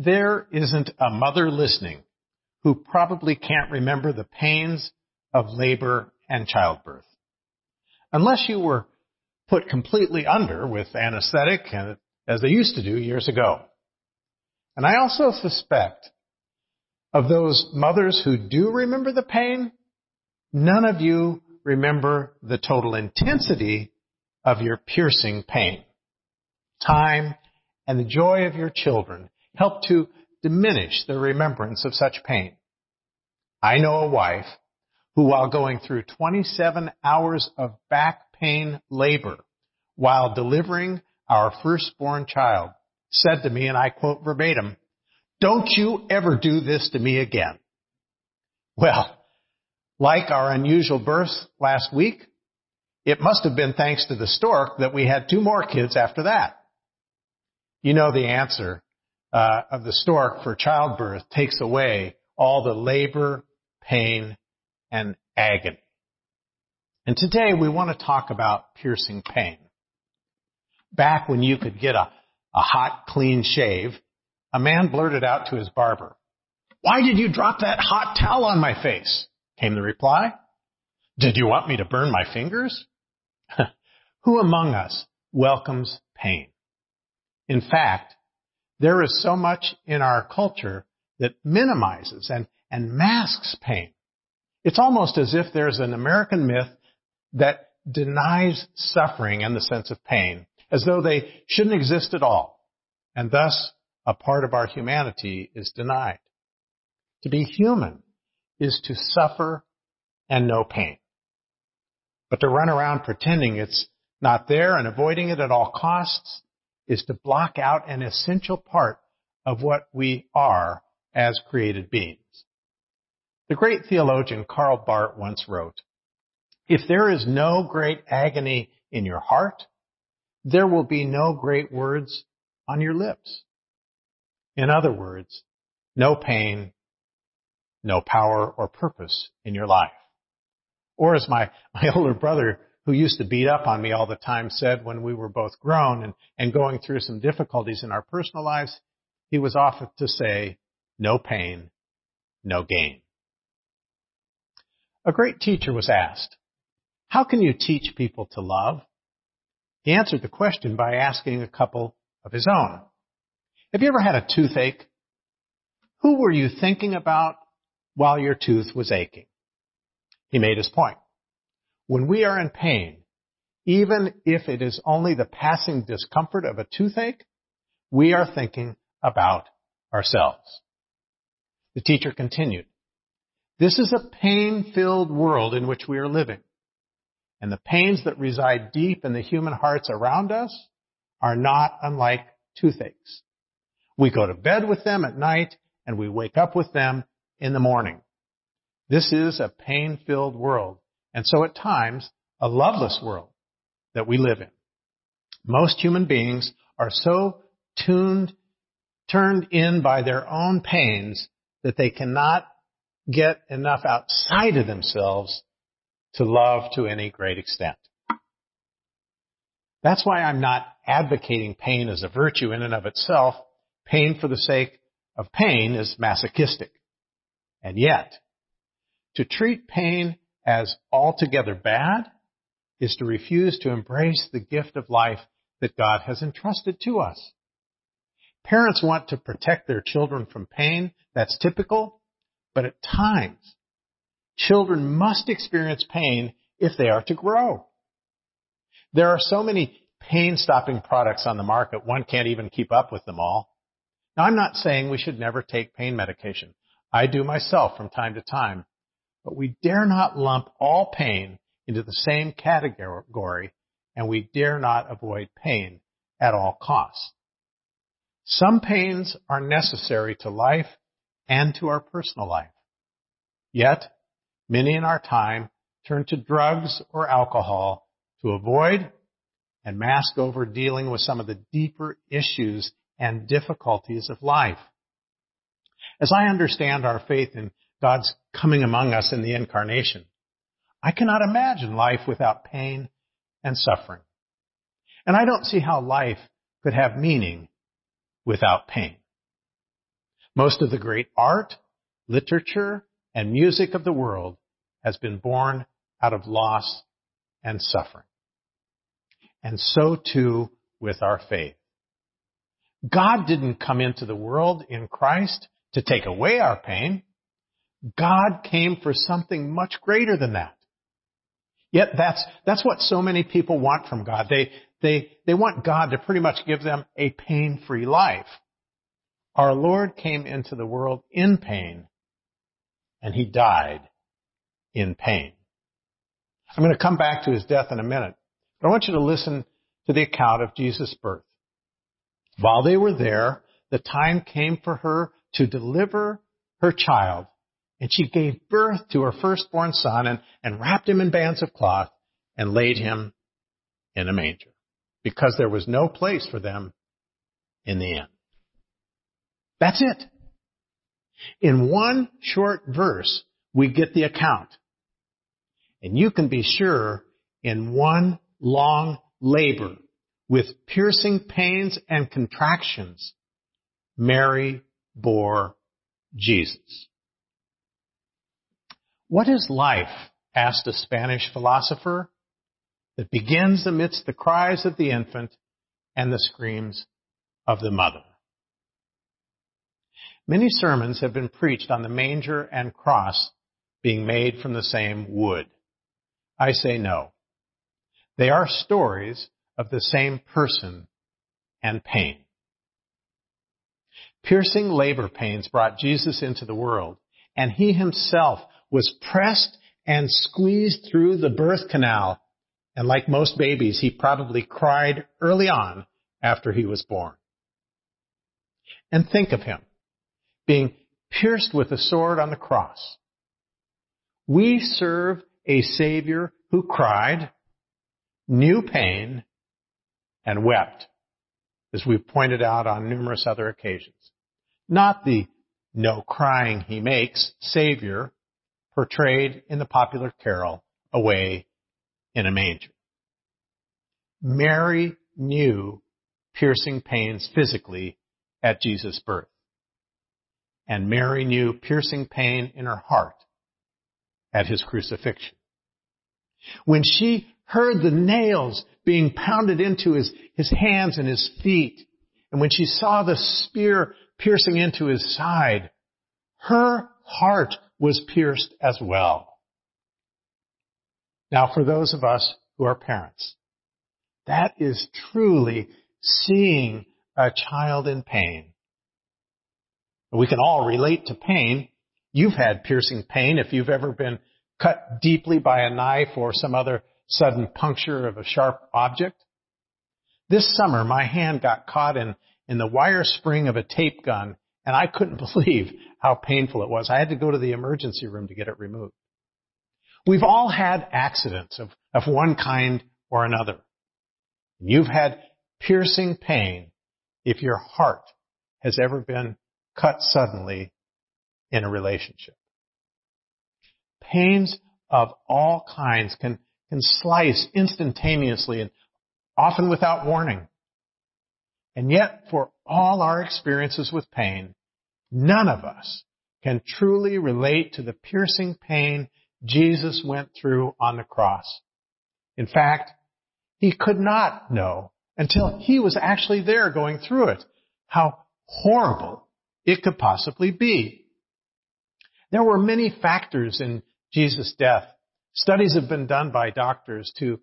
There isn't a mother listening who probably can't remember the pains of labor and childbirth. Unless you were put completely under with anesthetic and, as they used to do years ago. And I also suspect of those mothers who do remember the pain, none of you remember the total intensity of your piercing pain. Time and the joy of your children help to diminish the remembrance of such pain. I know a wife who, while going through 27 hours of back pain labor while delivering our firstborn child, said to me, and I quote verbatim, don't you ever do this to me again. Well, like our unusual birth last week, it must have been thanks to the stork that we had two more kids after that. You know the answer uh, of the stork for childbirth takes away all the labor, pain, and agony. And today we want to talk about piercing pain. Back when you could get a, a hot, clean shave, a man blurted out to his barber, Why did you drop that hot towel on my face? came the reply. Did you want me to burn my fingers? Who among us welcomes pain? In fact, there is so much in our culture that minimizes and, and masks pain. It's almost as if there's an American myth that denies suffering and the sense of pain, as though they shouldn't exist at all. And thus, a part of our humanity is denied. To be human is to suffer and know pain. But to run around pretending it's not there and avoiding it at all costs is to block out an essential part of what we are as created beings. The great theologian Karl Barth once wrote, if there is no great agony in your heart, there will be no great words on your lips. In other words, no pain, no power or purpose in your life. Or as my, my older brother who used to beat up on me all the time said when we were both grown and, and going through some difficulties in our personal lives, he was often to say, no pain, no gain. A great teacher was asked, how can you teach people to love? He answered the question by asking a couple of his own. Have you ever had a toothache? Who were you thinking about while your tooth was aching? He made his point. When we are in pain, even if it is only the passing discomfort of a toothache, we are thinking about ourselves. The teacher continued, this is a pain-filled world in which we are living. And the pains that reside deep in the human hearts around us are not unlike toothaches. We go to bed with them at night and we wake up with them in the morning. This is a pain-filled world and so at times, a loveless world that we live in. Most human beings are so tuned, turned in by their own pains that they cannot get enough outside of themselves to love to any great extent. That's why I'm not advocating pain as a virtue in and of itself. Pain for the sake of pain is masochistic. And yet, to treat pain as altogether bad is to refuse to embrace the gift of life that God has entrusted to us. Parents want to protect their children from pain. That's typical. But at times, children must experience pain if they are to grow. There are so many pain stopping products on the market, one can't even keep up with them all. Now I'm not saying we should never take pain medication. I do myself from time to time. But we dare not lump all pain into the same category, and we dare not avoid pain at all costs. Some pains are necessary to life and to our personal life. Yet, many in our time turn to drugs or alcohol to avoid and mask over dealing with some of the deeper issues and difficulties of life. As I understand our faith in God's coming among us in the incarnation. I cannot imagine life without pain and suffering. And I don't see how life could have meaning without pain. Most of the great art, literature, and music of the world has been born out of loss and suffering. And so too with our faith. God didn't come into the world in Christ to take away our pain. God came for something much greater than that. Yet that's, that's what so many people want from God. They, they, they want God to pretty much give them a pain-free life. Our Lord came into the world in pain, and He died in pain. I'm going to come back to His death in a minute, but I want you to listen to the account of Jesus' birth. While they were there, the time came for her to deliver her child, and she gave birth to her firstborn son and, and wrapped him in bands of cloth and laid him in a manger because there was no place for them in the inn. That's it. In one short verse, we get the account. And you can be sure in one long labor with piercing pains and contractions, Mary bore Jesus. What is life? asked a Spanish philosopher that begins amidst the cries of the infant and the screams of the mother. Many sermons have been preached on the manger and cross being made from the same wood. I say no. They are stories of the same person and pain. Piercing labor pains brought Jesus into the world, and he himself was pressed and squeezed through the birth canal and like most babies, he probably cried early on after he was born. And think of him being pierced with a sword on the cross. We serve a Savior who cried, knew pain, and wept, as we've pointed out on numerous other occasions. Not the no crying he makes Savior portrayed in the popular carol, Away in a manger. Mary knew piercing pains physically at Jesus' birth. And Mary knew piercing pain in her heart at his crucifixion. When she heard the nails being pounded into his, his hands and his feet, and when she saw the spear piercing into his side, her heart was pierced as well. Now, for those of us who are parents, that is truly seeing a child in pain. We can all relate to pain. You've had piercing pain if you've ever been cut deeply by a knife or some other sudden puncture of a sharp object. This summer, my hand got caught in, in the wire spring of a tape gun, and I couldn't believe how painful it was. I had to go to the emergency room to get it removed. We've all had accidents of, of one kind or another. You've had piercing pain if your heart has ever been cut suddenly in a relationship. Pains of all kinds can, can slice instantaneously and often without warning. And yet, for all our experiences with pain, none of us can truly relate to the piercing pain Jesus went through on the cross. In fact, he could not know until he was actually there going through it how horrible it could possibly be. There were many factors in Jesus' death. Studies have been done by doctors to,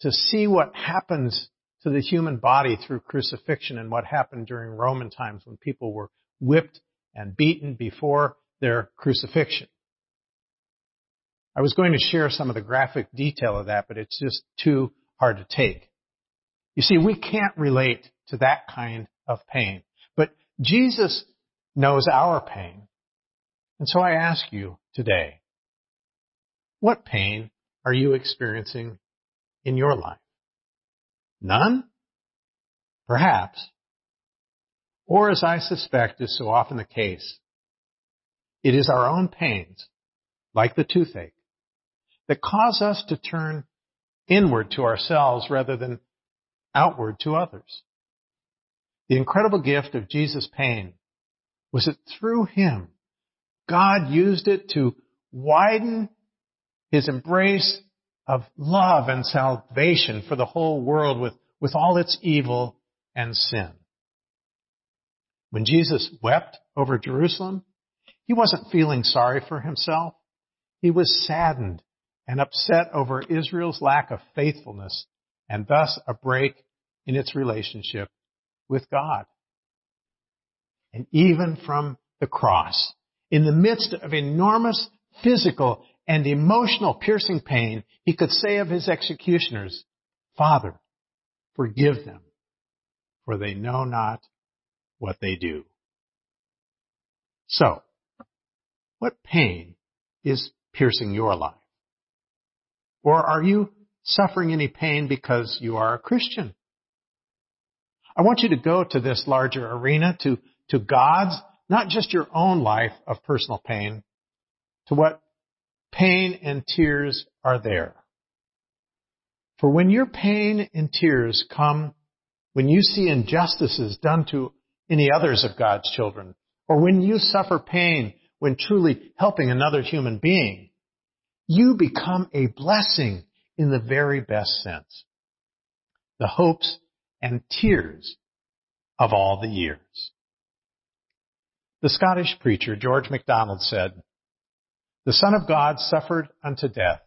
to see what happens to the human body through crucifixion and what happened during Roman times when people were whipped and beaten before their crucifixion. I was going to share some of the graphic detail of that, but it's just too hard to take. You see, we can't relate to that kind of pain, but Jesus knows our pain. And so I ask you today, what pain are you experiencing in your life? None? Perhaps. Or as I suspect is so often the case, it is our own pains, like the toothache, that cause us to turn inward to ourselves rather than outward to others. The incredible gift of Jesus' pain was that through him, God used it to widen his embrace of love and salvation for the whole world with, with all its evil and sin. When Jesus wept over Jerusalem, he wasn't feeling sorry for himself. He was saddened and upset over Israel's lack of faithfulness and thus a break in its relationship with God. And even from the cross, in the midst of enormous physical and the emotional piercing pain, he could say of his executioners, Father, forgive them, for they know not what they do. So, what pain is piercing your life? Or are you suffering any pain because you are a Christian? I want you to go to this larger arena, to, to God's, not just your own life of personal pain, to what pain and tears are there. For when your pain and tears come, when you see injustices done to any others of God's children, or when you suffer pain when truly helping another human being, you become a blessing in the very best sense. The hopes and tears of all the years. The Scottish preacher George MacDonald said, The Son of God suffered unto death,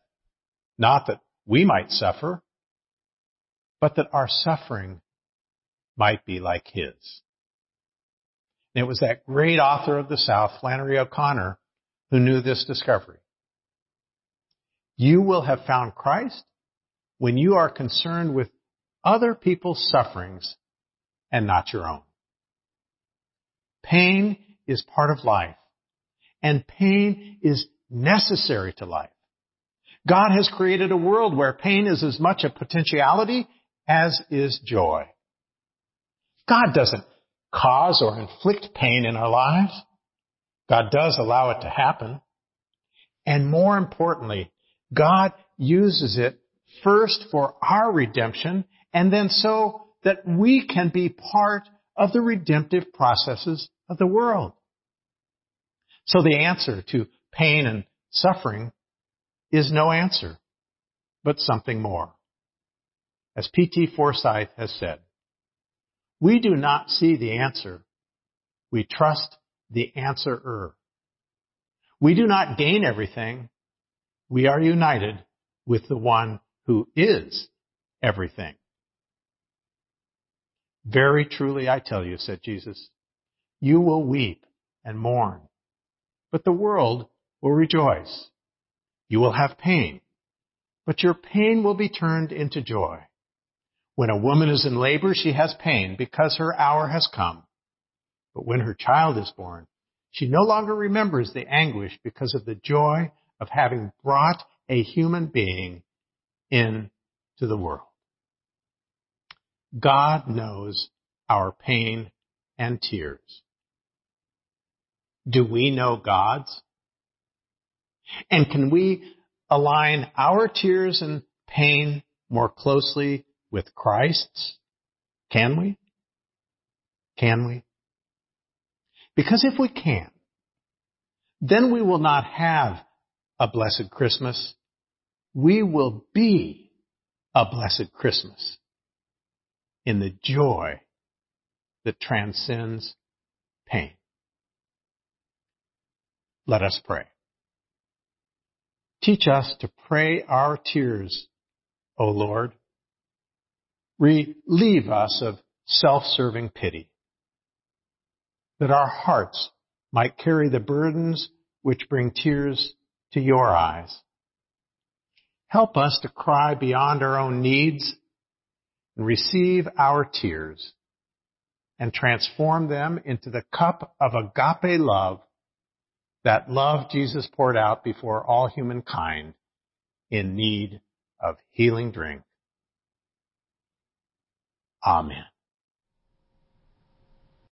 not that we might suffer, but that our suffering might be like his. And it was that great author of the South, Flannery O'Connor, who knew this discovery. You will have found Christ when you are concerned with other people's sufferings and not your own. Pain is part of life, and pain is necessary to life. God has created a world where pain is as much a potentiality as is joy. God doesn't cause or inflict pain in our lives. God does allow it to happen. And more importantly, God uses it first for our redemption and then so that we can be part of the redemptive processes of the world. So the answer to pain and suffering is no answer, but something more. As P.T. Forsyth has said, we do not see the answer. We trust the answerer. We do not gain everything. We are united with the one who is everything. Very truly I tell you, said Jesus, you will weep and mourn, but the world will rejoice. You will have pain, but your pain will be turned into joy. When a woman is in labor, she has pain because her hour has come. But when her child is born, she no longer remembers the anguish because of the joy of having brought a human being into the world. God knows our pain and tears. Do we know God's? And can we align our tears and pain more closely with Christ's? Can we? Can we? Because if we can, then we will not have a blessed Christmas. We will be a blessed Christmas in the joy that transcends pain. Let us pray. Teach us to pray our tears, O Lord. Relieve us of self-serving pity, that our hearts might carry the burdens which bring tears to your eyes. Help us to cry beyond our own needs and receive our tears and transform them into the cup of agape love, that love Jesus poured out before all humankind in need of healing drink. Amen.